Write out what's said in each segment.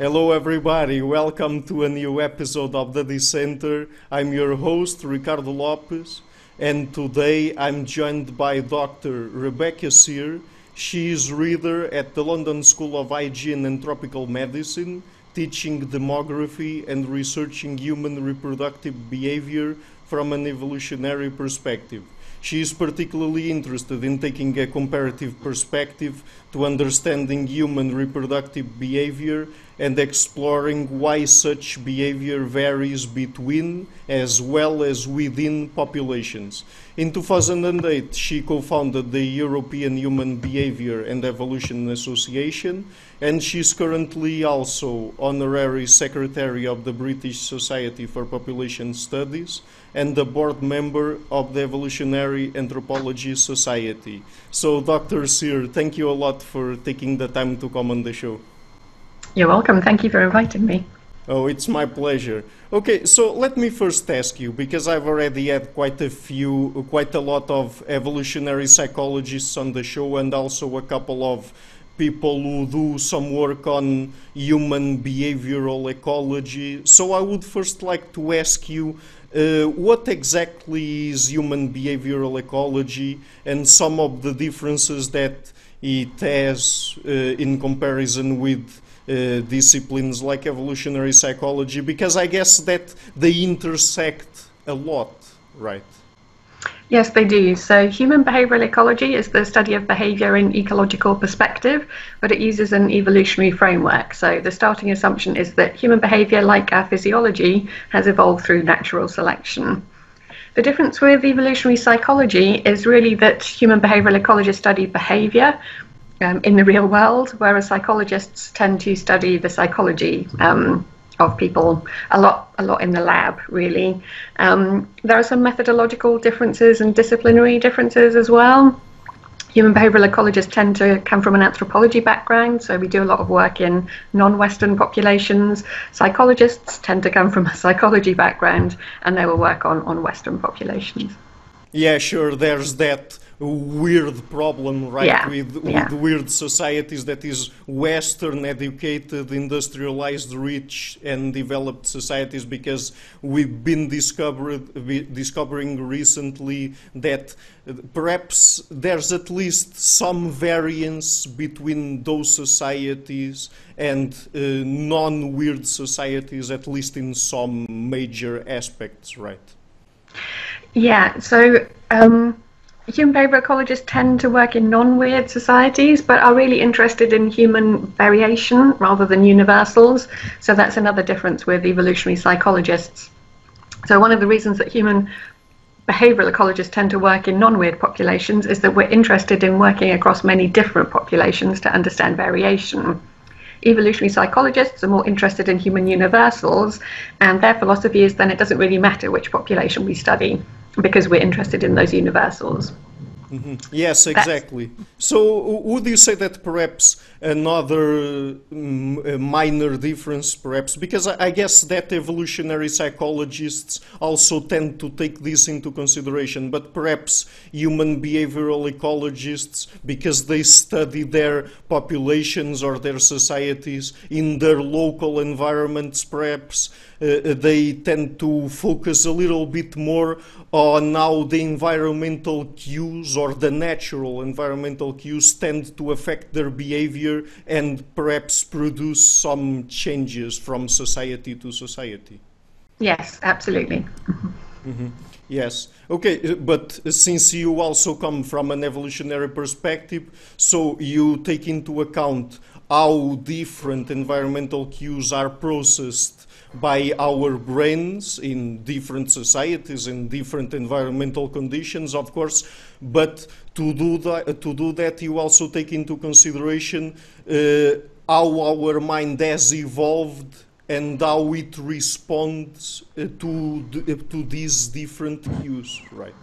Hello, everybody. Welcome to a new episode of The Dissenter. I'm your host, Ricardo Lopes, and today I'm joined by Dr. Rebecca Sear. She is reader at the London School of Hygiene and Tropical Medicine, teaching demography and researching human reproductive behavior from an evolutionary perspective. She is particularly interested in taking a comparative perspective to understanding human reproductive behavior and exploring why such behavior varies between as well as within populations. In 2008, she co founded the European Human Behavior and Evolution Association, and she is currently also honorary secretary of the British Society for Population Studies and a board member of the Evolutionary Anthropology Society. So, Dr. Sear, thank you a lot for taking the time to come on the show. You're welcome. Thank you for inviting me. Oh, it's my pleasure. Okay, so let me first ask you because I've already had quite a few, quite a lot of evolutionary psychologists on the show, and also a couple of people who do some work on human behavioral ecology. So I would first like to ask you. Uh, what exactly is human behavioral ecology and some of the differences that it has uh, in comparison with uh, disciplines like evolutionary psychology because I guess that they intersect a lot, right? Yes, they do. So, human behavioral ecology is the study of behavior in ecological perspective, but it uses an evolutionary framework. So, the starting assumption is that human behavior, like our physiology, has evolved through natural selection. The difference with evolutionary psychology is really that human behavioral ecologists study behavior, um, in the real world, whereas psychologists tend to study the psychology um, of people a lot, a lot in the lab. Really, um, there are some methodological differences and disciplinary differences as well. Human behavioral ecologists tend to come from an anthropology background, so we do a lot of work in non Western populations. Psychologists tend to come from a psychology background and they will work on, on Western populations. Yeah, sure, there's that weird problem, right? Yeah. With, with yeah. weird societies that is Western educated, industrialized, rich, and developed societies because we've been discovered, discovering recently that perhaps there's at least some variance between those societies and uh, non weird societies, at least in some major aspects, right? Yeah, so. Um human behavior ecologists tend to work in non-weird societies but are really interested in human variation rather than universals. So that's another difference with evolutionary psychologists. So one of the reasons that human behavioral ecologists tend to work in non-weird populations is that we're interested in working across many different populations to understand variation. Evolutionary psychologists are more interested in human universals and their philosophy is then it doesn't really matter which population we study because we're interested in those universals. Mm-hmm. Yes, exactly. That's... So, would you say that perhaps another um, minor difference, perhaps, because I guess that evolutionary psychologists also tend to take this into consideration, but perhaps human behavioral ecologists, because they study their populations or their societies in their local environments, perhaps Uh, they tend to focus a little bit more on how the environmental cues or the natural environmental cues tend to affect their behavior and perhaps produce some changes from society to society. Yes, absolutely. Mm-hmm. mm-hmm. Yes. Okay, uh, but since you also come from an evolutionary perspective, so you take into account how different environmental cues are processed by our brains in different societies in different environmental conditions, of course. But to do that, to do that you also take into consideration uh, how our mind has evolved and how it responds uh, to to these different cues, right?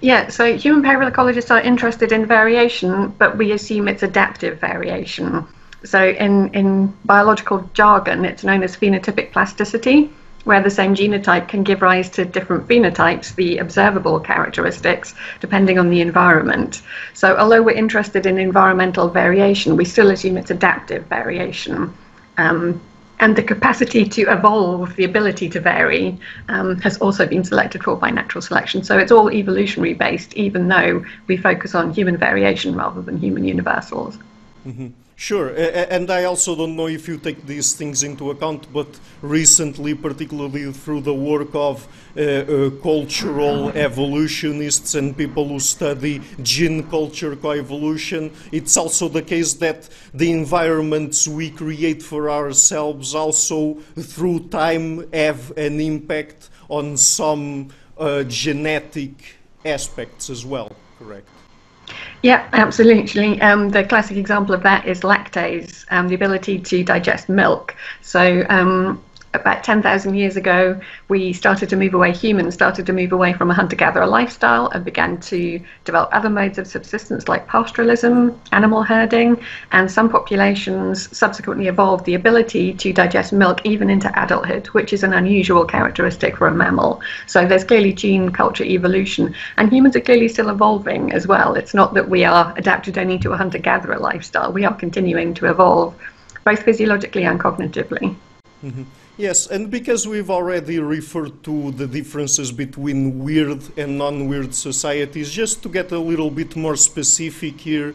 Yeah, so human behavioral ecologists are interested in variation, but we assume it's adaptive variation. So in, in biological jargon, it's known as phenotypic plasticity, where the same genotype can give rise to different phenotypes, the observable characteristics, depending on the environment. So although we're interested in environmental variation, we still assume it's adaptive variation. Um, and the capacity to evolve, the ability to vary, um, has also been selected for by natural selection. So it's all evolutionary based, even though we focus on human variation rather than human universals. Mm-hmm. Sure, and I also don't know if you take these things into account, but recently, particularly through the work of uh, uh, cultural evolutionists and people who study gene culture coevolution, it's also the case that the environments we create for ourselves also, through time, have an impact on some uh, genetic aspects as well, correct? Yeah, absolutely. Um, the classic example of that is lactase, um, the ability to digest milk. So um, about 10,000 years ago, we started to move away, humans started to move away from a hunter gatherer lifestyle and began to develop other modes of subsistence like pastoralism, animal herding, and some populations subsequently evolved the ability to digest milk even into adulthood, which is an unusual characteristic for a mammal. So there's clearly gene culture evolution, and humans are clearly still evolving as well. It's not that we are adapted only to a hunter gatherer lifestyle, we are continuing to evolve both physiologically and cognitively. Mm-hmm. Yes, and because we've already referred to the differences between weird and non-weird societies, just to get a little bit more specific here,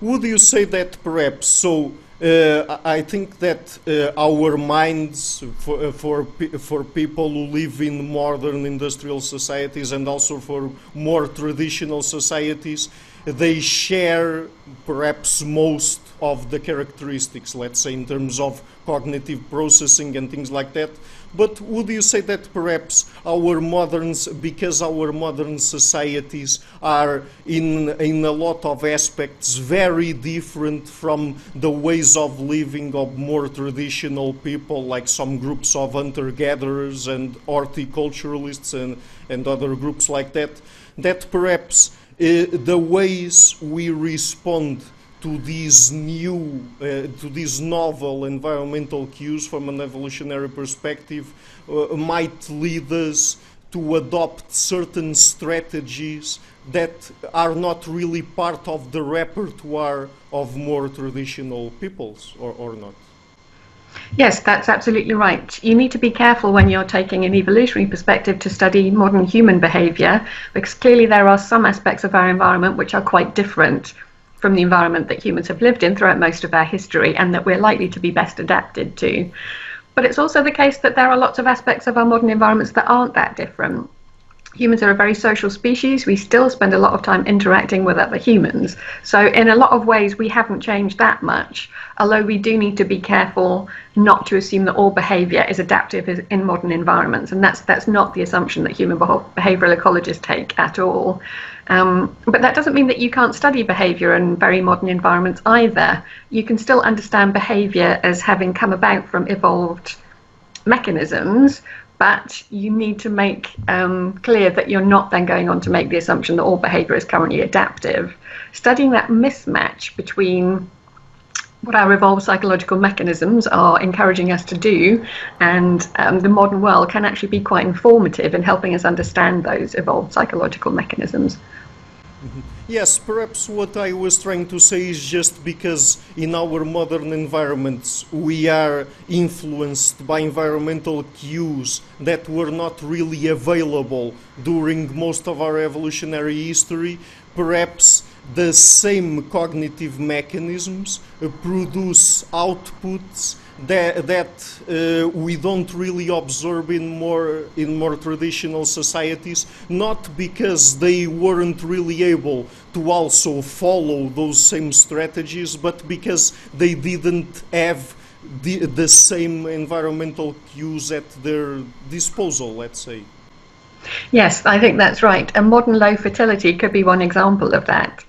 would you say that perhaps, so uh, I think that uh, our minds for, uh, for, for people who live in modern industrial societies and also for more traditional societies, they share perhaps most of the characteristics, let's say, in terms of cognitive processing and things like that. But would you say that perhaps our moderns, because our modern societies are in, in a lot of aspects very different from the ways of living of more traditional people, like some groups of hunter-gatherers and horticulturalists and, and other groups like that, that perhaps uh, the ways we respond to these new, uh, to these novel environmental cues from an evolutionary perspective uh, might lead us to adopt certain strategies that are not really part of the repertoire of more traditional peoples, or, or not? Yes, that's absolutely right. You need to be careful when you're taking an evolutionary perspective to study modern human behavior, because clearly there are some aspects of our environment which are quite different from the environment that humans have lived in throughout most of our history and that we're likely to be best adapted to. But it's also the case that there are lots of aspects of our modern environments that aren't that different. Humans are a very social species. We still spend a lot of time interacting with other humans. So, in a lot of ways, we haven't changed that much, although we do need to be careful not to assume that all behavior is adaptive in modern environments. And that's, that's not the assumption that human behavioral ecologists take at all. Um, but that doesn't mean that you can't study behavior in very modern environments either. You can still understand behavior as having come about from evolved mechanisms, but you need to make um, clear that you're not then going on to make the assumption that all behavior is currently adaptive. Studying that mismatch between what our evolved psychological mechanisms are encouraging us to do and um, the modern world can actually be quite informative in helping us understand those evolved psychological mechanisms. Mm-hmm. Yes, perhaps what I was trying to say is just because in our modern environments we are influenced by environmental cues that were not really available during most of our evolutionary history. Perhaps the same cognitive mechanisms uh, produce outputs that, that uh, we don't really observe in more in more traditional societies not because they weren't really able to also follow those same strategies but because they didn't have the, the same environmental cues at their disposal let's say. Yes i think that's right. And modern low fertility could be one example of that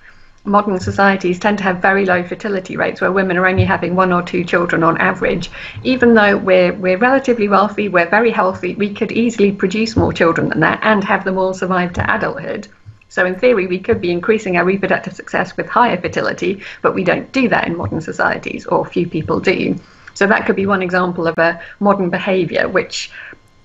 modern societies tend to have very low fertility rates where women are only having one or two children on average. Even though we're, we're relatively wealthy, we're very healthy, we could easily produce more children than that and have them all survive to adulthood. So, in theory, we could be increasing our reproductive success with higher fertility, but we don't do that in modern societies, or few people do. So, that could be one example of a modern behavior which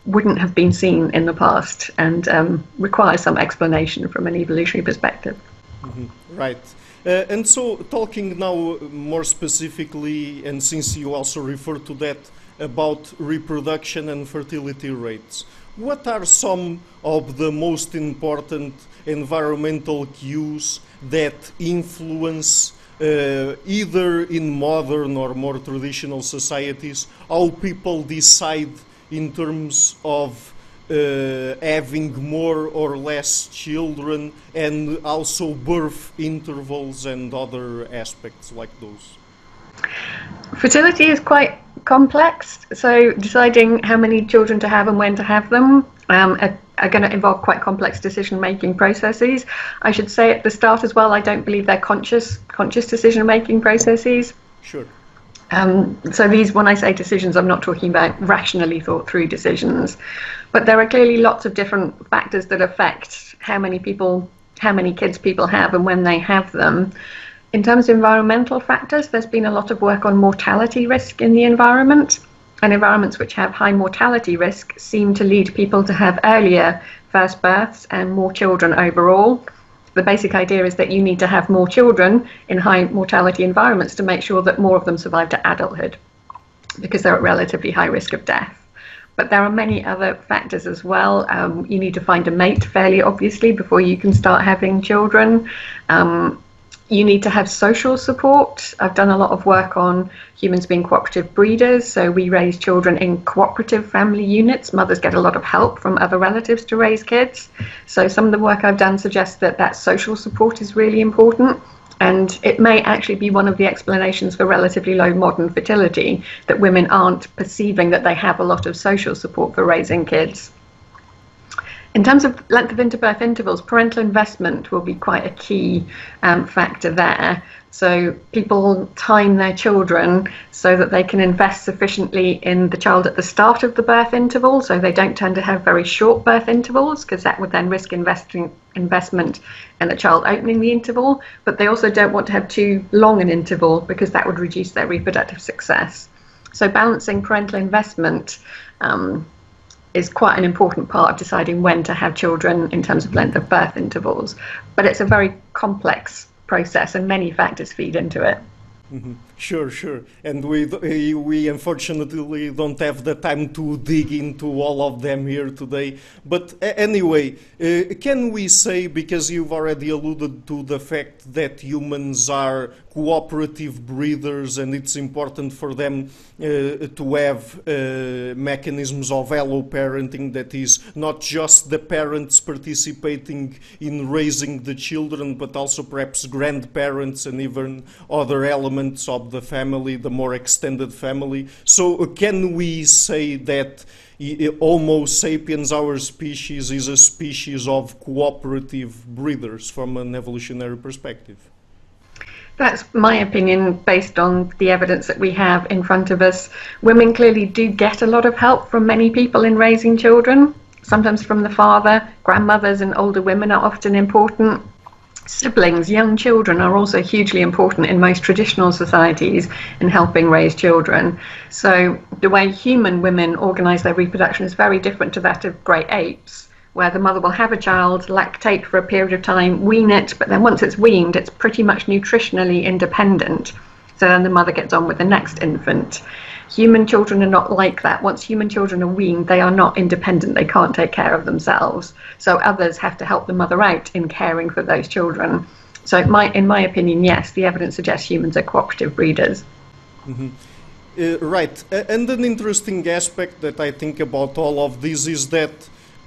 wouldn't have been seen in the past and um, requires some explanation from an evolutionary perspective. Mm-hmm. Right. Uh, and so, talking now more specifically, and since you also refer to that about reproduction and fertility rates, what are some of the most important environmental cues that influence uh, either in modern or more traditional societies how people decide in terms of uh, having more or less children and also birth intervals and other aspects like those? Fertility is quite complex, so deciding how many children to have and when to have them um, are, are going to involve quite complex decision-making processes. I should say at the start as well, I don't believe they're conscious conscious decision-making processes. Sure. Um, so these, when I say decisions, I'm not talking about rationally thought through decisions, but there are clearly lots of different factors that affect how many people, how many kids people have and when they have them. In terms of environmental factors, there's been a lot of work on mortality risk in the environment, and environments which have high mortality risk seem to lead people to have earlier first births and more children overall the basic idea is that you need to have more children in high mortality environments to make sure that more of them survive to adulthood because they're at relatively high risk of death. But there are many other factors as well. Um, you need to find a mate fairly obviously before you can start having children. Um, you need to have social support. I've done a lot of work on humans being cooperative breeders. So we raise children in cooperative family units. Mothers get a lot of help from other relatives to raise kids. So some of the work I've done suggests that that social support is really important. And it may actually be one of the explanations for relatively low modern fertility that women aren't perceiving that they have a lot of social support for raising kids. In terms of length of interbirth intervals, parental investment will be quite a key um, factor there. So people time their children so that they can invest sufficiently in the child at the start of the birth interval, so they don't tend to have very short birth intervals because that would then risk investing investment in the child opening the interval. But they also don't want to have too long an interval because that would reduce their reproductive success. So balancing parental investment. Um, is quite an important part of deciding when to have children in terms of length of birth intervals. But it's a very complex process and many factors feed into it. Mm-hmm. Sure, sure. And we we unfortunately don't have the time to dig into all of them here today. But anyway, uh, can we say because you've already alluded to the fact that humans are cooperative breeders and it's important for them uh, to have uh, mechanisms of alloparenting that is not just the parents participating in raising the children but also perhaps grandparents and even other elements of the family, the more extended family. So, can we say that Homo sapiens, our species, is a species of cooperative breeders from an evolutionary perspective? That's my opinion based on the evidence that we have in front of us. Women clearly do get a lot of help from many people in raising children, sometimes from the father. Grandmothers and older women are often important siblings, young children are also hugely important in most traditional societies in helping raise children. So the way human women organize their reproduction is very different to that of great apes, where the mother will have a child, lactate for a period of time, wean it, but then once it's weaned, it's pretty much nutritionally independent. So then the mother gets on with the next infant. Human children are not like that. Once human children are weaned, they are not independent. They can't take care of themselves. So others have to help the mother out in caring for those children. So, my, in my opinion, yes, the evidence suggests humans are cooperative breeders. Mm-hmm. Uh, right. And an interesting aspect that I think about all of this is that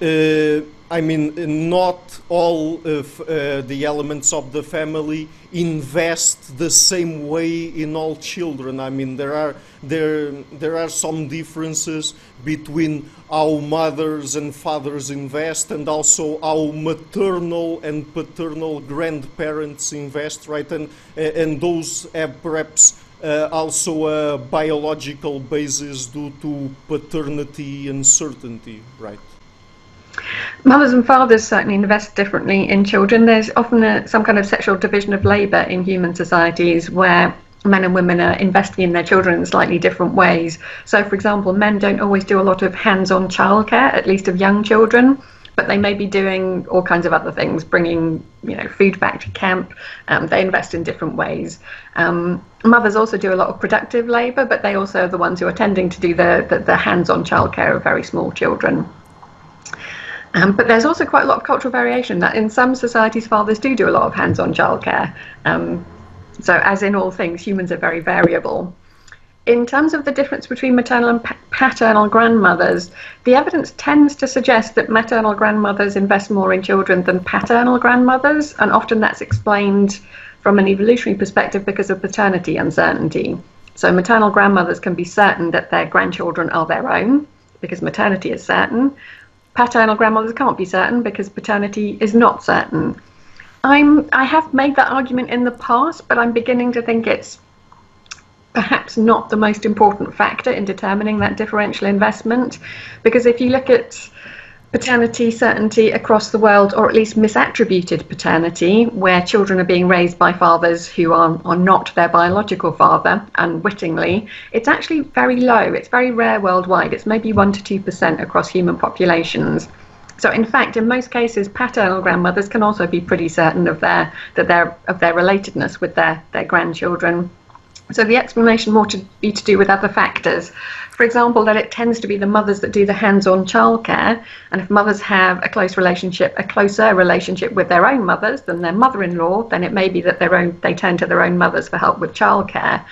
uh, I mean, not all of uh, the elements of the family invest the same way in all children. I mean, there are there there are some differences between how mothers and fathers invest, and also how maternal and paternal grandparents invest, right? And and those have perhaps uh, also a biological basis due to paternity uncertainty, right? Mothers and fathers certainly invest differently in children. There's often a, some kind of sexual division of labour in human societies where men and women are investing in their children in slightly different ways. So, for example, men don't always do a lot of hands on childcare, at least of young children, but they may be doing all kinds of other things, bringing you know food back to camp. Um, they invest in different ways. Um, mothers also do a lot of productive labour, but they also are the ones who are tending to do the, the, the hands-on childcare of very small children. Um, but there's also quite a lot of cultural variation that in some societies fathers do do a lot of hands-on childcare. Um, so as in all things, humans are very variable in terms of the difference between maternal and paternal grandmothers, the evidence tends to suggest that maternal grandmothers invest more in children than paternal grandmothers, and often that's explained from an evolutionary perspective because of paternity uncertainty. So, maternal grandmothers can be certain that their grandchildren are their own because maternity is certain. Paternal grandmothers can't be certain because paternity is not certain. I'm, I have made that argument in the past, but I'm beginning to think it's perhaps not the most important factor in determining that differential investment. Because if you look at paternity certainty across the world, or at least misattributed paternity, where children are being raised by fathers who are, are not their biological father unwittingly, it's actually very low. It's very rare worldwide. It's maybe 1% to 2% across human populations. So, in fact, in most cases, paternal grandmothers can also be pretty certain of their that their of their relatedness with their, their grandchildren. So the explanation more to be to do with other factors. For example, that it tends to be the mothers that do the hands-on childcare, and if mothers have a close relationship, a closer relationship with their own mothers than their mother-in-law, then it may be that their own they turn to their own mothers for help with childcare.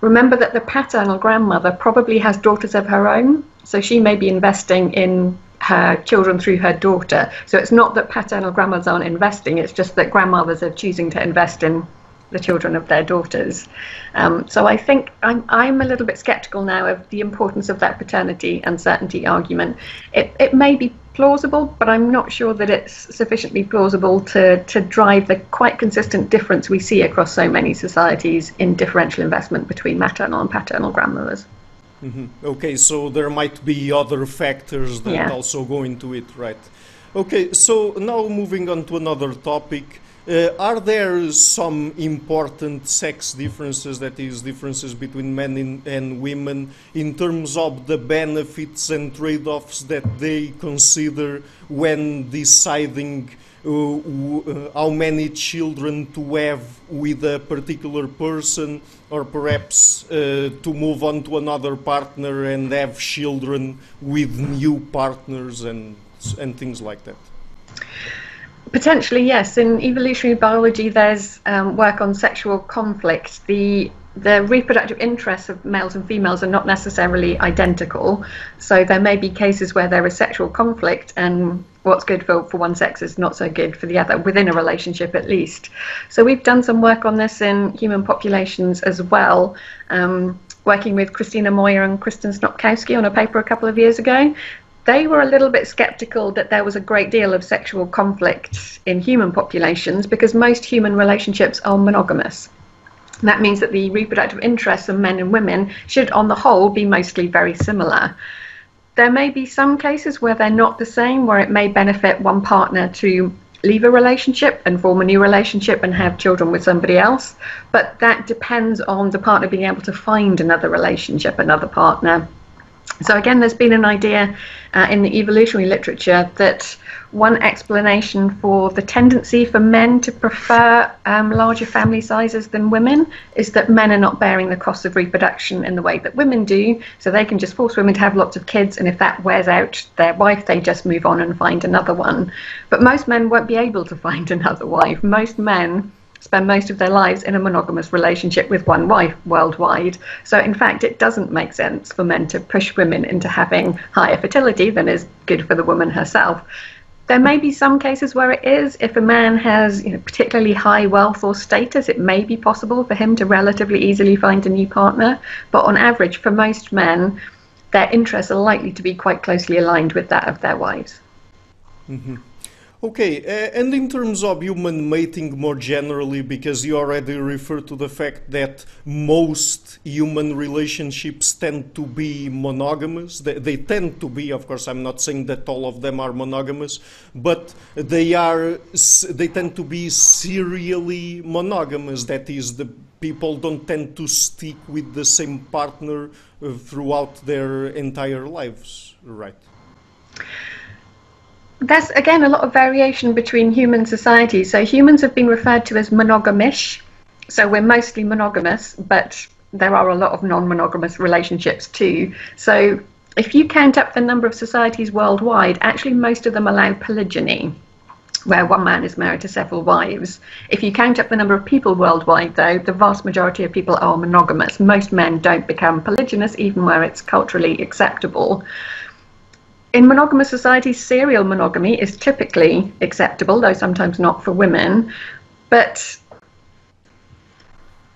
Remember that the paternal grandmother probably has daughters of her own, so she may be investing in her children through her daughter. So it's not that paternal grandmothers aren't investing, it's just that grandmothers are choosing to invest in the children of their daughters. Um, so I think I'm, I'm a little bit skeptical now of the importance of that paternity uncertainty argument. It, it may be plausible, but I'm not sure that it's sufficiently plausible to, to drive the quite consistent difference we see across so many societies in differential investment between maternal and paternal grandmothers. Mm-hmm. Okay, so there might be other factors that yeah. also go into it, right? Okay, so now moving on to another topic. Uh, are there some important sex differences, that is, differences between men in, and women, in terms of the benefits and trade offs that they consider when deciding uh, uh, how many children to have with a particular person, or perhaps uh, to move on to another partner and have children with new partners and, and things like that? Potentially, yes. In evolutionary biology, there's um, work on sexual conflict. The the reproductive interests of males and females are not necessarily identical. So there may be cases where there is sexual conflict and what's good for, for one sex is not so good for the other, within a relationship at least. So we've done some work on this in human populations as well, um, working with Cristina Moya and Kristin Snopkowski on a paper a couple of years ago they were a little bit skeptical that there was a great deal of sexual conflict in human populations because most human relationships are monogamous. that means that the reproductive interests of men and women should, on the whole, be mostly very similar. There may be some cases where they're not the same, where it may benefit one partner to leave a relationship and form a new relationship and have children with somebody else. But that depends on the partner being able to find another relationship, another partner so again, there's been an idea uh, in the evolutionary literature that one explanation for the tendency for men to prefer um, larger family sizes than women is that men are not bearing the cost of reproduction in the way that women do. So they can just force women to have lots of kids, and if that wears out their wife, they just move on and find another one. But most men won't be able to find another wife. Most men spend most of their lives in a monogamous relationship with one wife worldwide. So, in fact, it doesn't make sense for men to push women into having higher fertility than is good for the woman herself. There may be some cases where it is. If a man has you know, particularly high wealth or status, it may be possible for him to relatively easily find a new partner. But on average, for most men, their interests are likely to be quite closely aligned with that of their wives. Mm-hmm. Okay, uh, and in terms of human mating more generally, because you already referred to the fact that most human relationships tend to be monogamous. They, they, tend to be, of course, I'm not saying that all of them are monogamous, but they are. They tend to be serially monogamous. That is, the people don't tend to stick with the same partner uh, throughout their entire lives, right? There's again a lot of variation between human societies. So humans have been referred to as monogamish. So we're mostly monogamous, but there are a lot of non-monogamous relationships too. So if you count up the number of societies worldwide, actually most of them allow polygyny, where one man is married to several wives. If you count up the number of people worldwide, though, the vast majority of people are monogamous. Most men don't become polygynous, even where it's culturally acceptable. In monogamous societies, serial monogamy is typically acceptable, though sometimes not for women. But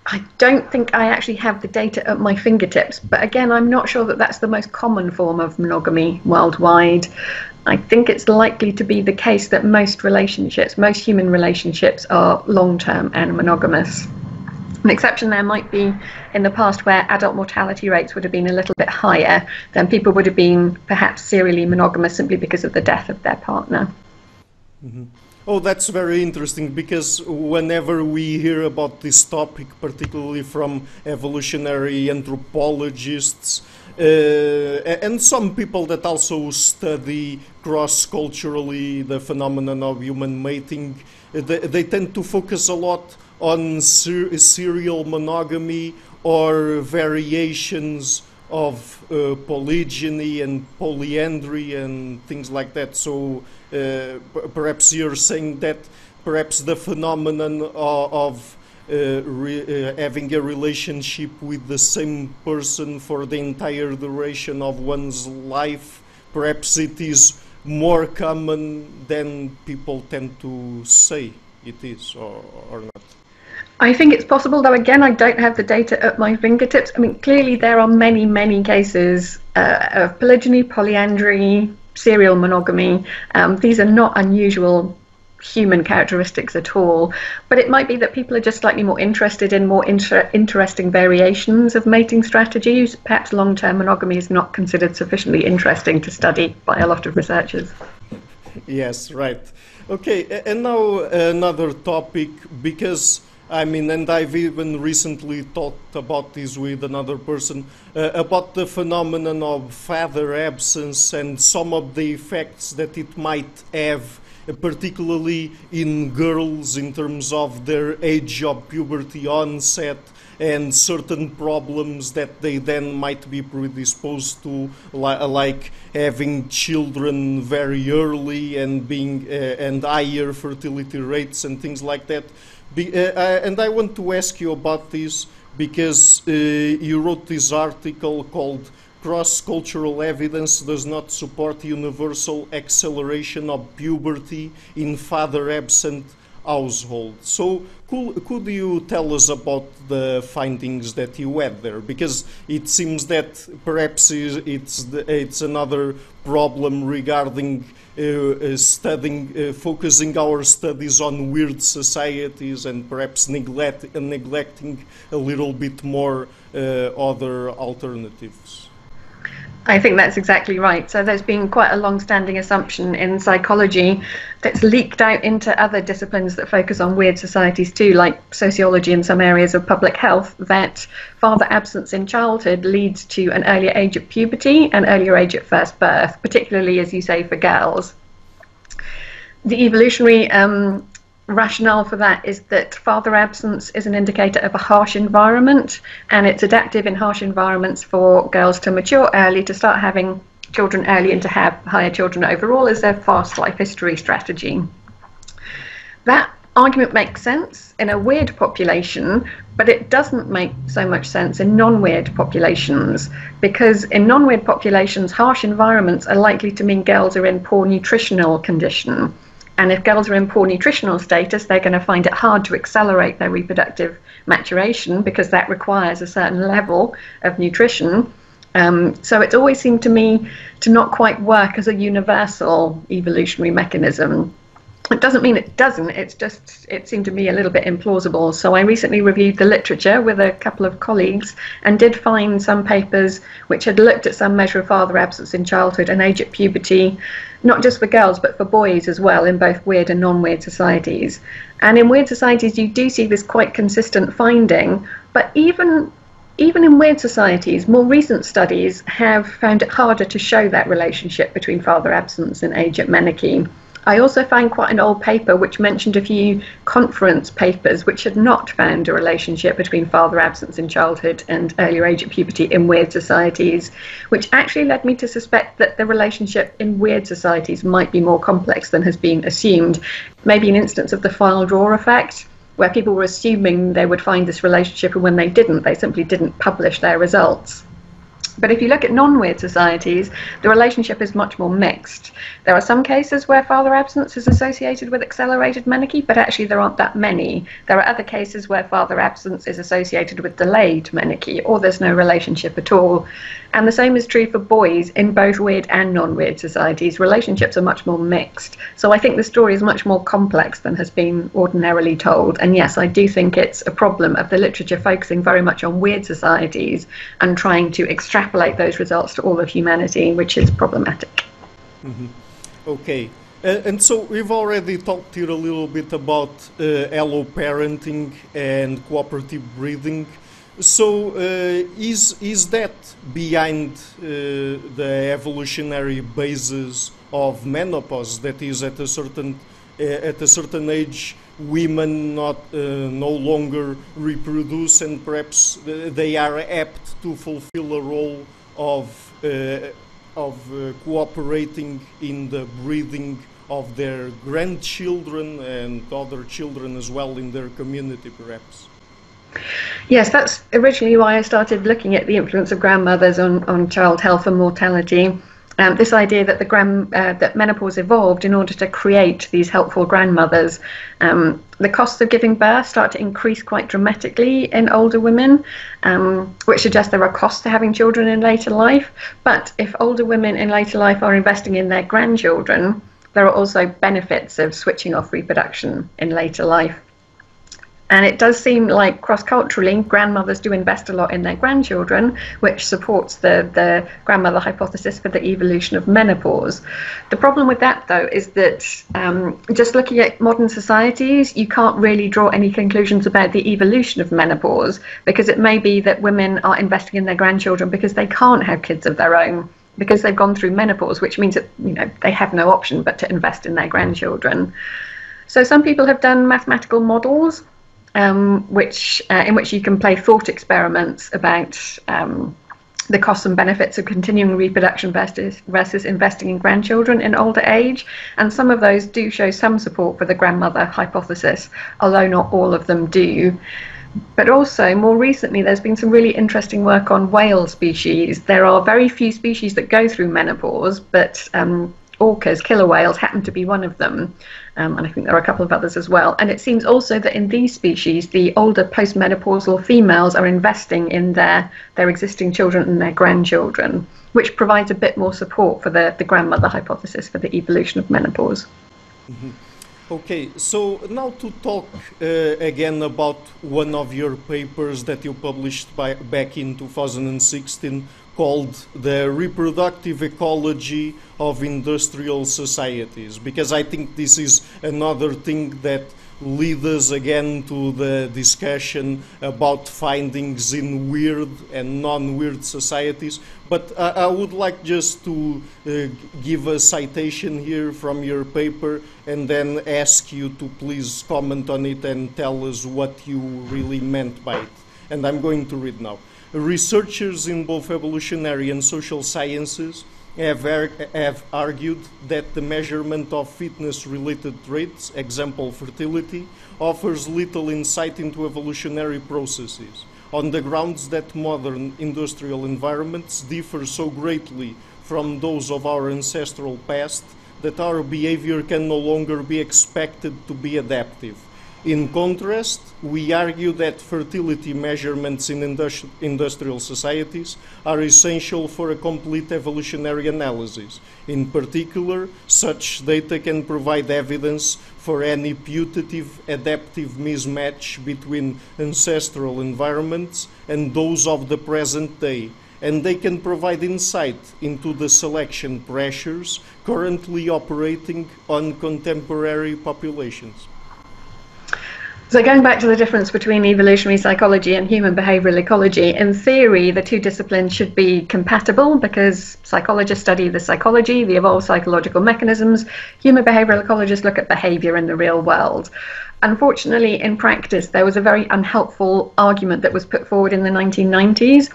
I don't think I actually have the data at my fingertips, but again, I'm not sure that that's the most common form of monogamy worldwide. I think it's likely to be the case that most relationships, most human relationships, are long term and monogamous. An exception there might be in the past where adult mortality rates would have been a little bit higher, then people would have been perhaps serially monogamous simply because of the death of their partner. Mm-hmm. Oh, that's very interesting because whenever we hear about this topic, particularly from evolutionary anthropologists, uh, and some people that also study cross culturally the phenomenon of human mating, they, they tend to focus a lot on ser serial monogamy or variations of uh, polygyny and polyandry and things like that. So uh, perhaps you're saying that perhaps the phenomenon of, of uh, uh, having a relationship with the same person for the entire duration of one's life, perhaps it is more common than people tend to say it is or, or not. I think it's possible, though again, I don't have the data at my fingertips. I mean, clearly there are many, many cases uh, of polygyny, polyandry, serial monogamy. Um, these are not unusual human characteristics at all. But it might be that people are just slightly more interested in more inter- interesting variations of mating strategies. Perhaps long term monogamy is not considered sufficiently interesting to study by a lot of researchers. Yes, right. Okay, and now another topic because I mean, and I've even recently talked about this with another person uh, about the phenomenon of father absence and some of the effects that it might have, uh, particularly in girls in terms of their age of puberty onset and certain problems that they then might be predisposed to, li like having children very early and being uh, and higher fertility rates and things like that. Be, uh, uh, and I want to ask you about this because uh, you wrote this article called Cross-cultural evidence does not support universal acceleration of puberty in father-absent households. So could, could you tell us about the findings that you had there? Because it seems that perhaps it's, the, it's another problem regarding uh, uh, studying, uh, focusing our studies on weird societies and perhaps neglect, neglecting a little bit more uh, other alternatives. I think that's exactly right. So there's been quite a long-standing assumption in psychology that's leaked out into other disciplines that focus on weird societies too, like sociology and some areas of public health, that father absence in childhood leads to an earlier age of puberty and earlier age at first birth, particularly, as you say, for girls. The evolutionary um, rationale for that is that father absence is an indicator of a harsh environment and it's adaptive in harsh environments for girls to mature early, to start having children early and to have higher children overall as their fast life history strategy. That argument makes sense in a weird population, but it doesn't make so much sense in non weird populations because in non weird populations, harsh environments are likely to mean girls are in poor nutritional condition and if girls are in poor nutritional status, they're going to find it hard to accelerate their reproductive maturation because that requires a certain level of nutrition. Um, so it's always seemed to me to not quite work as a universal evolutionary mechanism it doesn't mean it doesn't, it's just, it seemed to me a little bit implausible. So I recently reviewed the literature with a couple of colleagues and did find some papers which had looked at some measure of father absence in childhood and age at puberty, not just for girls but for boys as well, in both weird and non weird societies. And in weird societies, you do see this quite consistent finding, but even even in weird societies, more recent studies have found it harder to show that relationship between father absence and age at menarche. I also found quite an old paper which mentioned a few conference papers which had not found a relationship between father absence in childhood and earlier age at puberty in weird societies, which actually led me to suspect that the relationship in weird societies might be more complex than has been assumed. Maybe an instance of the file drawer effect, where people were assuming they would find this relationship, and when they didn't, they simply didn't publish their results. But if you look at non weird societies, the relationship is much more mixed. There are some cases where father absence is associated with accelerated menarche, but actually there aren't that many. There are other cases where father absence is associated with delayed menarche, or there's no relationship at all. And the same is true for boys in both weird and non weird societies. Relationships are much more mixed. So I think the story is much more complex than has been ordinarily told. And yes, I do think it's a problem of the literature focusing very much on weird societies and trying to extrapolate those results to all of humanity, which is problematic. Mm-hmm. Okay. Uh, and so we've already talked here a little bit about uh, alloparenting and cooperative breeding. So uh, is is that behind uh, the evolutionary basis of menopause? That is, at a certain uh, at a certain age, women not uh, no longer reproduce, and perhaps they are apt to fulfill a role of of uh, cooperating in the breeding of their grandchildren and other children as well in their community, perhaps? Yes, that's originally why I started looking at the influence of grandmothers on, on child health and mortality. Um, this idea that the grand, uh, that menopause evolved in order to create these helpful grandmothers. Um, the costs of giving birth start to increase quite dramatically in older women, um, which suggests there are costs to having children in later life. But if older women in later life are investing in their grandchildren, there are also benefits of switching off reproduction in later life. And it does seem like cross culturally, grandmothers do invest a lot in their grandchildren, which supports the, the grandmother hypothesis for the evolution of menopause. The problem with that, though, is that um, just looking at modern societies, you can't really draw any conclusions about the evolution of menopause because it may be that women are investing in their grandchildren because they can't have kids of their own because they've gone through menopause, which means that you know they have no option but to invest in their grandchildren. So some people have done mathematical models um, which uh, in which you can play thought experiments about um, the costs and benefits of continuing reproduction versus, versus investing in grandchildren in older age. And some of those do show some support for the grandmother hypothesis, although not all of them do. But also, more recently, there's been some really interesting work on whale species. There are very few species that go through menopause, but um, orcas, killer whales, happen to be one of them. Um, and I think there are a couple of others as well. And it seems also that in these species, the older postmenopausal females are investing in their, their existing children and their grandchildren, which provides a bit more support for the, the grandmother hypothesis for the evolution of menopause. Mm-hmm. Okay, so now to talk uh, again about one of your papers that you published by, back in 2016 called the reproductive ecology of industrial societies because I think this is another thing that leads us again to the discussion about findings in weird and non-weird societies. But I, I, would like just to uh, give a citation here from your paper and then ask you to please comment on it and tell us what you really meant by it. And I'm going to read now. Researchers in both evolutionary and social sciences have, have argued that the measurement of fitness-related traits, example fertility, offers little insight into evolutionary processes, on the grounds that modern industrial environments differ so greatly from those of our ancestral past that our behavior can no longer be expected to be adaptive in contrast, we argue that fertility measurements in industri industrial societies are essential for a complete evolutionary analysis. In particular, such data can provide evidence for any putative adaptive mismatch between ancestral environments and those of the present day, and they can provide insight into the selection pressures currently operating on contemporary populations. So, going back to the difference between evolutionary psychology and human behavioral ecology, in theory, the two disciplines should be compatible because psychologists study the psychology, the evolved psychological mechanisms. Human behavioral ecologists look at behavior in the real world. Unfortunately, in practice, there was a very unhelpful argument that was put forward in the 1990s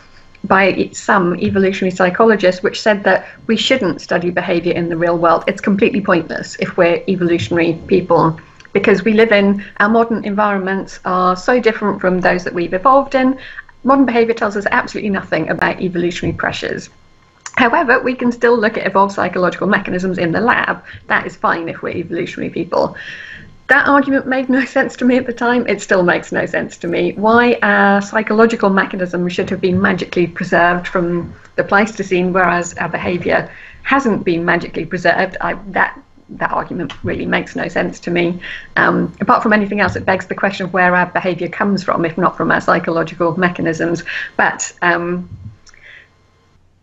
by some evolutionary psychologists, which said that we shouldn't study behavior in the real world. It's completely pointless if we're evolutionary people because we live in our modern environments are so different from those that we've evolved in. Modern behavior tells us absolutely nothing about evolutionary pressures. However, we can still look at evolved psychological mechanisms in the lab. That is fine if we're evolutionary people. That argument made no sense to me at the time. It still makes no sense to me. Why our psychological mechanism should have been magically preserved from the Pleistocene, whereas our behavior hasn't been magically preserved, I, that that argument really makes no sense to me. Um, apart from anything else, it begs the question of where our behaviour comes from, if not from our psychological mechanisms. But um,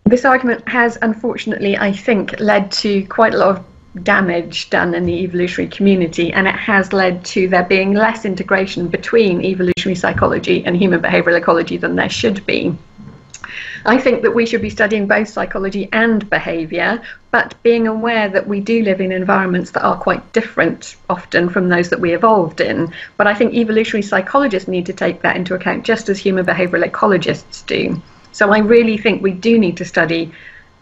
this argument has, unfortunately, I think, led to quite a lot of damage done in the evolutionary community, and it has led to there being less integration between evolutionary psychology and human behavioural ecology than there should be. I think that we should be studying both psychology and behaviour, but being aware that we do live in environments that are quite different often from those that we evolved in. But I think evolutionary psychologists need to take that into account just as human behavioural ecologists do. So I really think we do need to study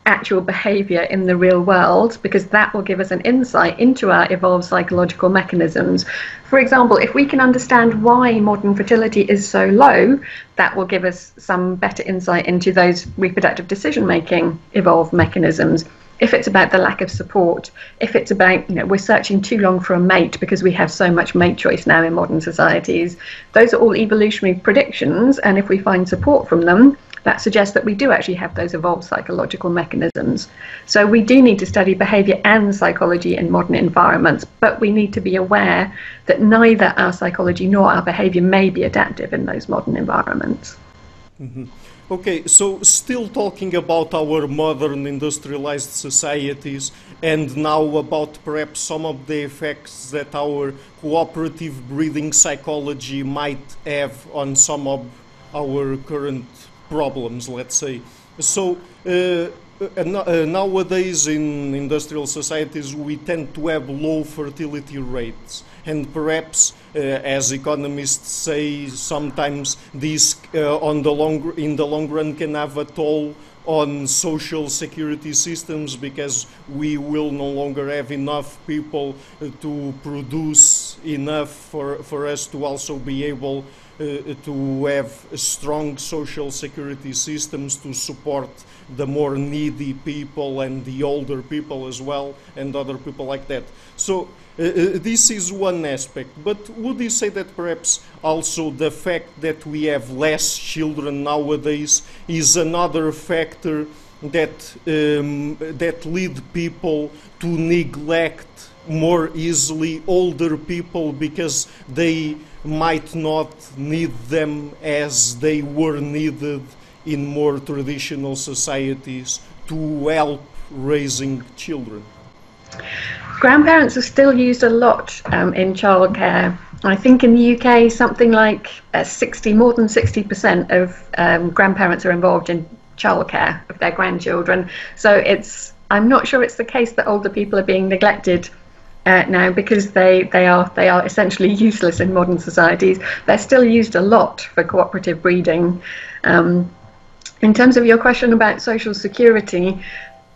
actual behavior in the real world because that will give us an insight into our evolved psychological mechanisms. For example, if we can understand why modern fertility is so low, that will give us some better insight into those reproductive decision making evolved mechanisms. If it's about the lack of support, if it's about, you know, we're searching too long for a mate because we have so much mate choice now in modern societies, those are all evolutionary predictions. And if we find support from them, that suggests that we do actually have those evolved psychological mechanisms. So we do need to study behavior and psychology in modern environments, but we need to be aware that neither our psychology nor our behavior may be adaptive in those modern environments. Mm-hmm. Okay, so still talking about our modern industrialized societies and now about perhaps some of the effects that our cooperative breeding psychology might have on some of our current problems, let's say. So uh, uh, nowadays in industrial societies we tend to have low fertility rates and perhaps uh, as economists say sometimes this uh, on the long in the long run can have a toll on social security systems because we will no longer have enough people uh, to produce enough for, for us to also be able uh, to have strong social security systems to support the more needy people and the older people as well and other people like that. So uh, uh, this is one aspect, but would you say that perhaps also the fact that we have less children nowadays is another factor that um, that lead people to neglect more easily older people because they might not need them as they were needed in more traditional societies to help raising children. Grandparents are still used a lot um, in childcare. I think in the UK, something like uh, 60, more than 60% of um, grandparents are involved in childcare of their grandchildren. So it's, I'm not sure it's the case that older people are being neglected uh, now because they, they are they are essentially useless in modern societies. They're still used a lot for cooperative breeding. Um, in terms of your question about social security,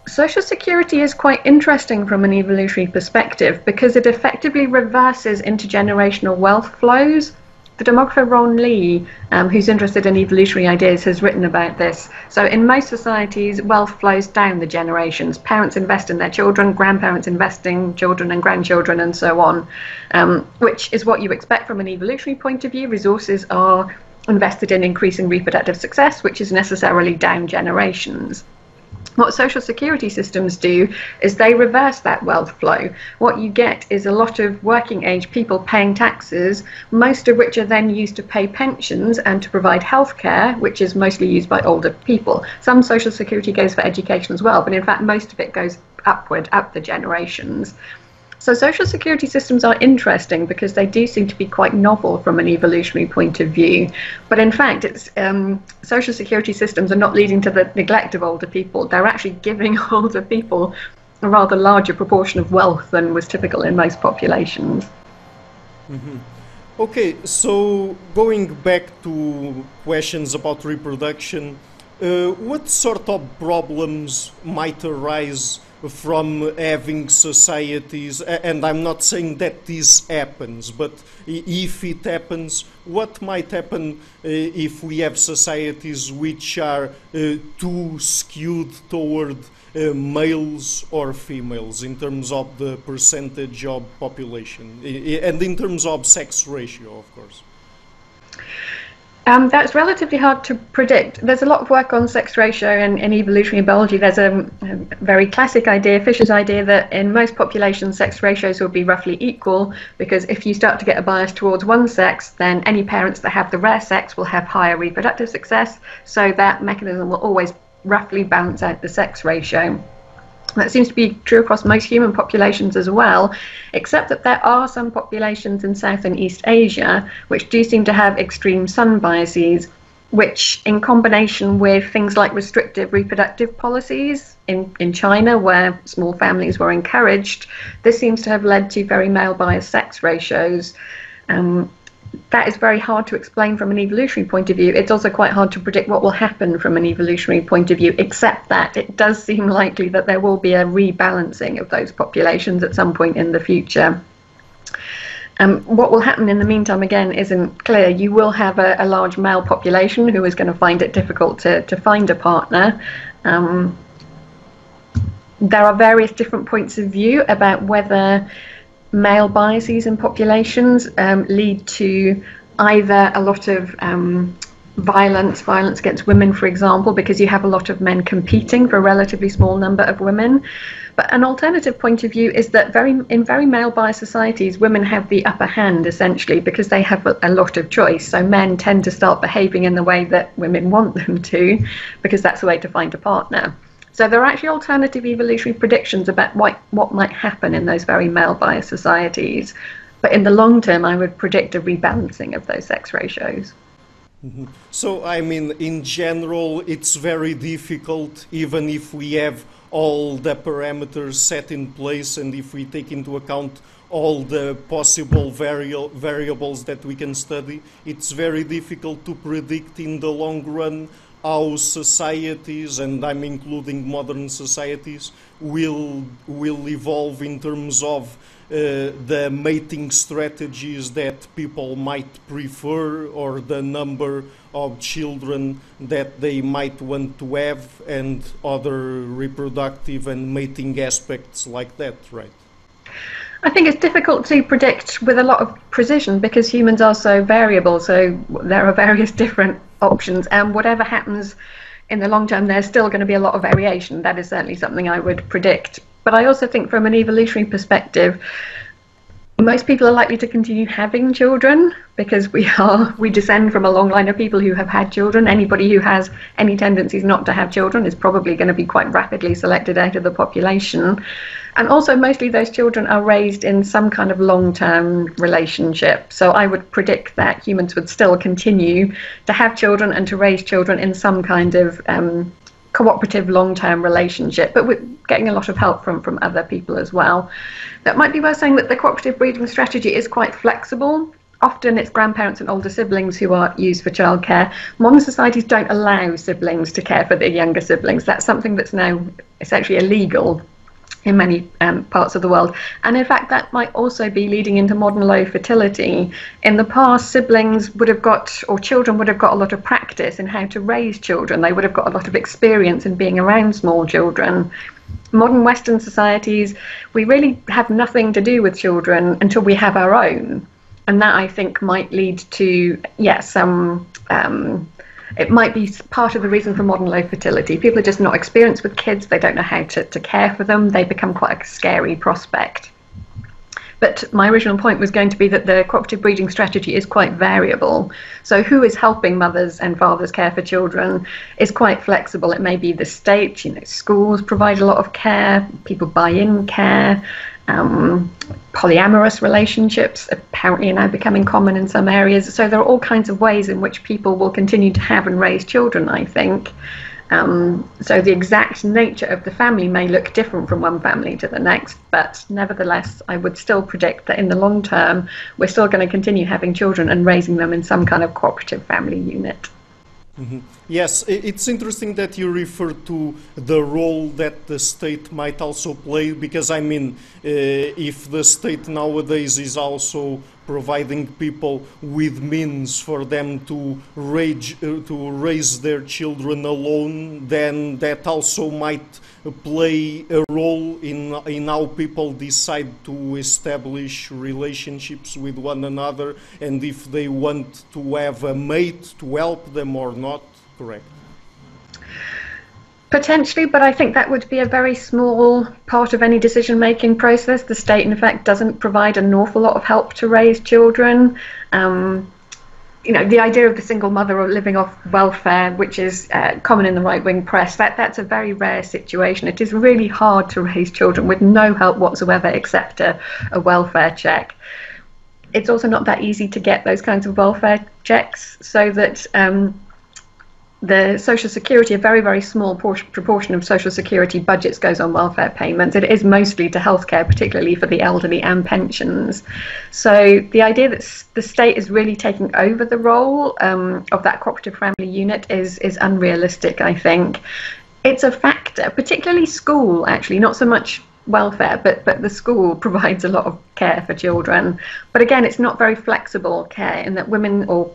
social security is quite interesting from an evolutionary perspective because it effectively reverses intergenerational wealth flows the demographer Ron Lee, um, who's interested in evolutionary ideas, has written about this. So, in most societies, wealth flows down the generations. Parents invest in their children, grandparents invest in children and grandchildren, and so on, um, which is what you expect from an evolutionary point of view. Resources are invested in increasing reproductive success, which is necessarily down generations. What social security systems do is they reverse that wealth flow. What you get is a lot of working age people paying taxes, most of which are then used to pay pensions and to provide healthcare, which is mostly used by older people. Some social security goes for education as well, but in fact, most of it goes upward, up the generations. So, social security systems are interesting because they do seem to be quite novel from an evolutionary point of view. But in fact, um, social security systems are not leading to the neglect of older people, they're actually giving older people a rather larger proportion of wealth than was typical in most populations. Mm-hmm. Okay, so going back to questions about reproduction, uh, what sort of problems might arise from having societies, and I'm not saying that this happens, but if it happens, what might happen uh, if we have societies which are uh, too skewed toward uh, males or females in terms of the percentage of population and in terms of sex ratio, of course? Um, that's relatively hard to predict. There's a lot of work on sex ratio and in evolutionary biology. There's a, a, very classic idea, Fisher's idea, that in most populations, sex ratios will be roughly equal because if you start to get a bias towards one sex, then any parents that have the rare sex will have higher reproductive success. So that mechanism will always roughly balance out the sex ratio. That seems to be true across most human populations as well, except that there are some populations in South and East Asia which do seem to have extreme son biases, which, in combination with things like restrictive reproductive policies in, in China, where small families were encouraged, this seems to have led to very male biased sex ratios. Um, that is very hard to explain from an evolutionary point of view. It's also quite hard to predict what will happen from an evolutionary point of view, except that it does seem likely that there will be a rebalancing of those populations at some point in the future. Um, what will happen in the meantime, again, isn't clear. You will have a, a large male population who is going to find it difficult to, to find a partner. Um, there are various different points of view about whether male biases in populations um, lead to either a lot of um, violence, violence against women, for example, because you have a lot of men competing for a relatively small number of women. But an alternative point of view is that very in very male biased societies, women have the upper hand essentially because they have a, a lot of choice. So men tend to start behaving in the way that women want them to, because that's the way to find a partner. So there are actually alternative evolutionary predictions about what, what might happen in those very male biased societies. But in the long term, I would predict a rebalancing of those sex ratios. Mm-hmm. So, I mean, in general, it's very difficult, even if we have all the parameters set in place and if we take into account all the possible vari- variables that we can study, it's very difficult to predict in the long run how societies, and I'm including modern societies, will will evolve in terms of uh, the mating strategies that people might prefer or the number of children that they might want to have and other reproductive and mating aspects like that, right? I think it's difficult to predict with a lot of precision because humans are so variable. So there are various different options, and whatever happens in the long term, there's still going to be a lot of variation. That is certainly something I would predict. But I also think, from an evolutionary perspective, most people are likely to continue having children because we are we descend from a long line of people who have had children. Anybody who has any tendencies not to have children is probably going to be quite rapidly selected out of the population. And also mostly those children are raised in some kind of long-term relationship. So i would predict that humans would still continue to have children and to raise children in some kind of um, cooperative long-term relationship, but we're getting a lot of help from from other people as well. That might be worth saying that the cooperative breeding strategy is quite flexible. Often it's grandparents and older siblings who are used for childcare. Modern societies don't allow siblings to care for their younger siblings. That's something that's now essentially illegal in many um, parts of the world. And in fact, that might also be leading into modern low fertility. In the past, siblings would have got, or children would have got a lot of practice in how to raise children. They would have got a lot of experience in being around small children. Modern Western societies, we really have nothing to do with children until we have our own. And that I think might lead to, yes, yeah, some. Um, it might be part of the reason for modern low fertility. People are just not experienced with kids, they don't know how to, to care for them, they become quite a scary prospect. But my original point was going to be that the cooperative breeding strategy is quite variable. So, who is helping mothers and fathers care for children is quite flexible. It may be the state, you know, schools provide a lot of care, people buy in care. Um, polyamorous relationships apparently are now becoming common in some areas. So there are all kinds of ways in which people will continue to have and raise children, I think. Um, so the exact nature of the family may look different from one family to the next, but nevertheless, I would still predict that in the long term, we're still going to continue having children and raising them in some kind of cooperative family unit. Mm-hmm. Yes, it's interesting that you refer to the role that the state might also play, because I mean, uh, if the state nowadays is also providing people with means for them to raise, uh, to raise their children alone, then that also might play a role in, in how people decide to establish relationships with one another and if they want to have a mate to help them or not, correct? Potentially, but I think that would be a very small part of any decision making process. The state, in fact, doesn't provide an awful lot of help to raise children. Um, you know, the idea of the single mother or living off welfare, which is uh, common in the right wing press, that, that's a very rare situation. It is really hard to raise children with no help whatsoever except a, a welfare check. It's also not that easy to get those kinds of welfare checks, so that um, the social security, a very, very small proportion of social security budgets goes on welfare payments. It is mostly to healthcare, particularly for the elderly and pensions. So the idea that the state is really taking over the role um, of that cooperative family unit is, is unrealistic, I think. It's a factor, particularly school, actually, not so much welfare, but, but the school provides a lot of care for children. But again, it's not very flexible care in that women or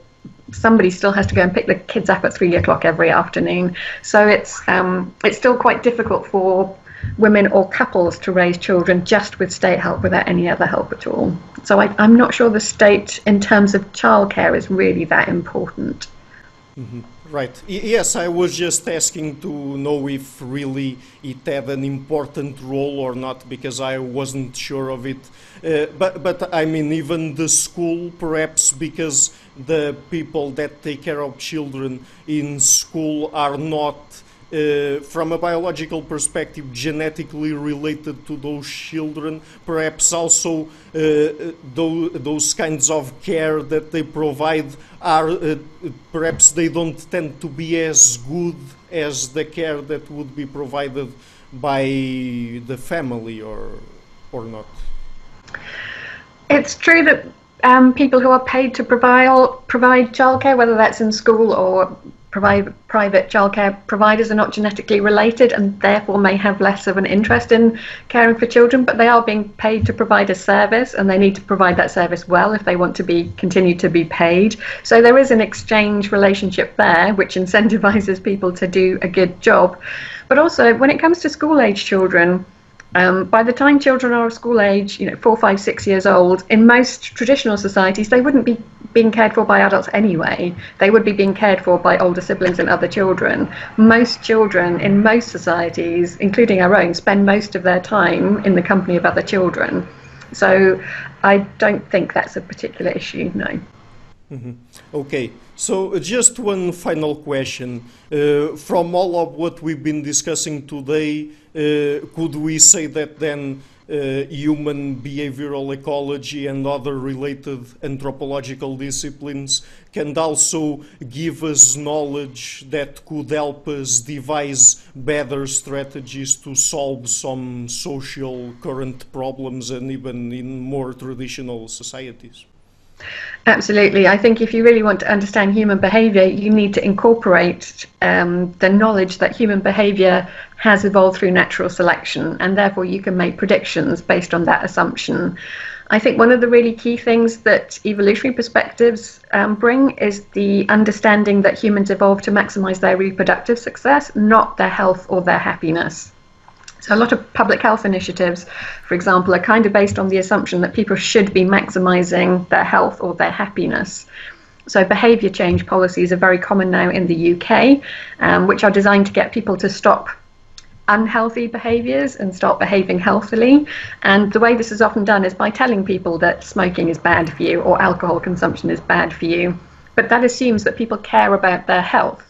somebody still has to go and pick the kids up at three o'clock every afternoon. So it's um, it's still quite difficult for women or couples to raise children just with state help without any other help at all. So I, am not sure the state, in terms of childcare, is really that important. Mm-hmm. Right. Yes, I was just asking to know if really it had an important role or not because I wasn't sure of it. Uh, but, but I mean, even the school, perhaps because the people that take care of children in school are not uh, from a biological perspective, genetically related to those children, perhaps also uh, those, those, kinds of care that they provide are uh, perhaps they don't tend to be as good as the care that would be provided by the family or or not. It's true that um, people who are paid to provide provide childcare, whether that's in school or provide, private childcare providers are not genetically related and therefore may have less of an interest in caring for children, but they are being paid to provide a service and they need to provide that service well if they want to be continue to be paid. So there is an exchange relationship there which incentivizes people to do a good job. But also when it comes to school age children, um, by the time children are of school age, you know, four, five, six years old, in most traditional societies, they wouldn't be being cared for by adults anyway. They would be being cared for by older siblings and other children. Most children in most societies, including our own, spend most of their time in the company of other children. So I don't think that's a particular issue, no. Mm-hmm. Okay, so just one final question. Uh, from all of what we've been discussing today, uh, could we say that then uh, human behavioral ecology and other related anthropological disciplines can also give us knowledge that could help us devise better strategies to solve some social current problems and even in more traditional societies? Absolutely. I think if you really want to understand human behavior, you need to incorporate um, the knowledge that human behavior has evolved through natural selection, and therefore you can make predictions based on that assumption. I think one of the really key things that evolutionary perspectives um, bring is the understanding that humans evolved to maximize their reproductive success, not their health or their happiness. So, a lot of public health initiatives, for example, are kind of based on the assumption that people should be maximizing their health or their happiness. So, behaviour change policies are very common now in the UK, um, which are designed to get people to stop unhealthy behaviours and start behaving healthily. And the way this is often done is by telling people that smoking is bad for you or alcohol consumption is bad for you. But that assumes that people care about their health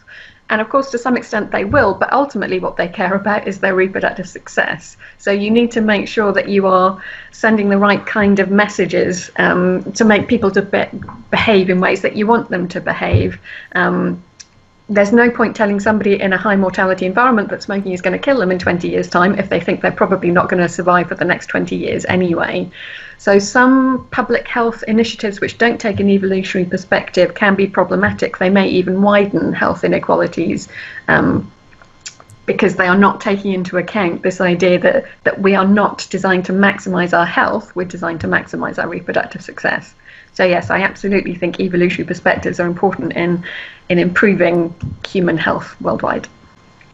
And of course, to some extent, they will, but ultimately, what they care about is their reproductive success. So you need to make sure that you are sending the right kind of messages um, to make people to be- behave in ways that you want them to behave. Um, there's no point telling somebody in a high mortality environment that smoking is going to kill them in 20 years' time if they think they're probably not going to survive for the next 20 years anyway. So, some public health initiatives which don't take an evolutionary perspective can be problematic. They may even widen health inequalities. Um, because they are not taking into account this idea that, that we are not designed to maximize our health, we're designed to maximize our reproductive success. So yes, I absolutely think evolutionary perspectives are important in in improving human health worldwide.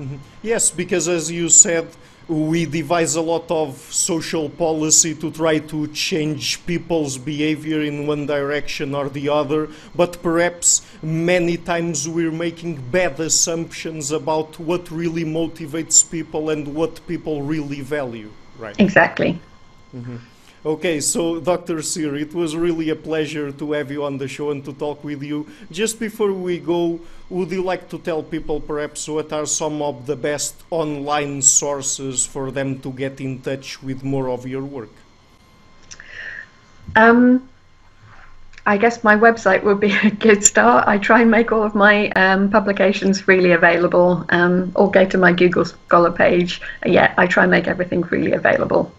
Mm-hmm. Yes, because as you said, we devise a lot of social policy to try to change people's behavior in one direction or the other, but perhaps many times we're making bad assumptions about what really motivates people and what people really value, right? Exactly. Mm-hmm. Okay, so Dr. Sear, it was really a pleasure to have you on the show and to talk with you. Just before we go, would you like to tell people perhaps what are some of the best online sources for them to get in touch with more of your work? Um, I guess my website would be a good start. I try and make all of my um, publications freely available, um, or go to my Google Scholar page. Yeah, I try and make everything freely available.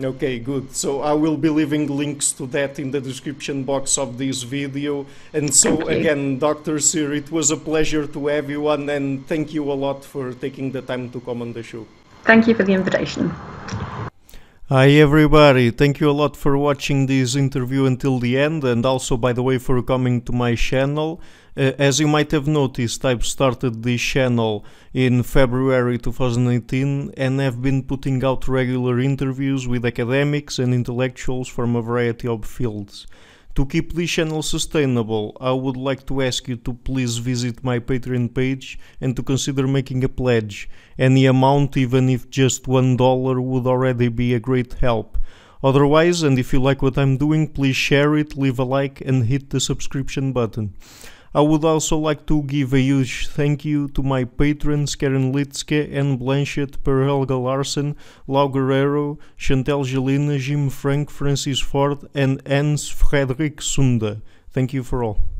Okay, good. So I will be leaving links to that in the description box of this video. And so again, Dr. Sear, it was a pleasure to have you on and thank you a lot for taking the time to come on the show. Thank you for the invitation. Hi everybody, thank you a lot for watching this interview until the end and also by the way for coming to my channel. Uh, as you might have noticed, I've started this channel in February 2018 and have been putting out regular interviews with academics and intellectuals from a variety of fields. To keep this channel sustainable, I would like to ask you to please visit my Patreon page and to consider making a pledge. Any amount, even if just one dollar, would already be a great help. Otherwise, and if you like what I'm doing, please share it, leave a like, and hit the subscription button. I would also like to give a huge thank you to my patrons Karen Litzke, Anne Blanchett, Per Helge Larsen, Lau Guerrero, Chantel Gelina, Jim Frank, Francis Ford, and Hans Frederick Sunda. Thank you for all.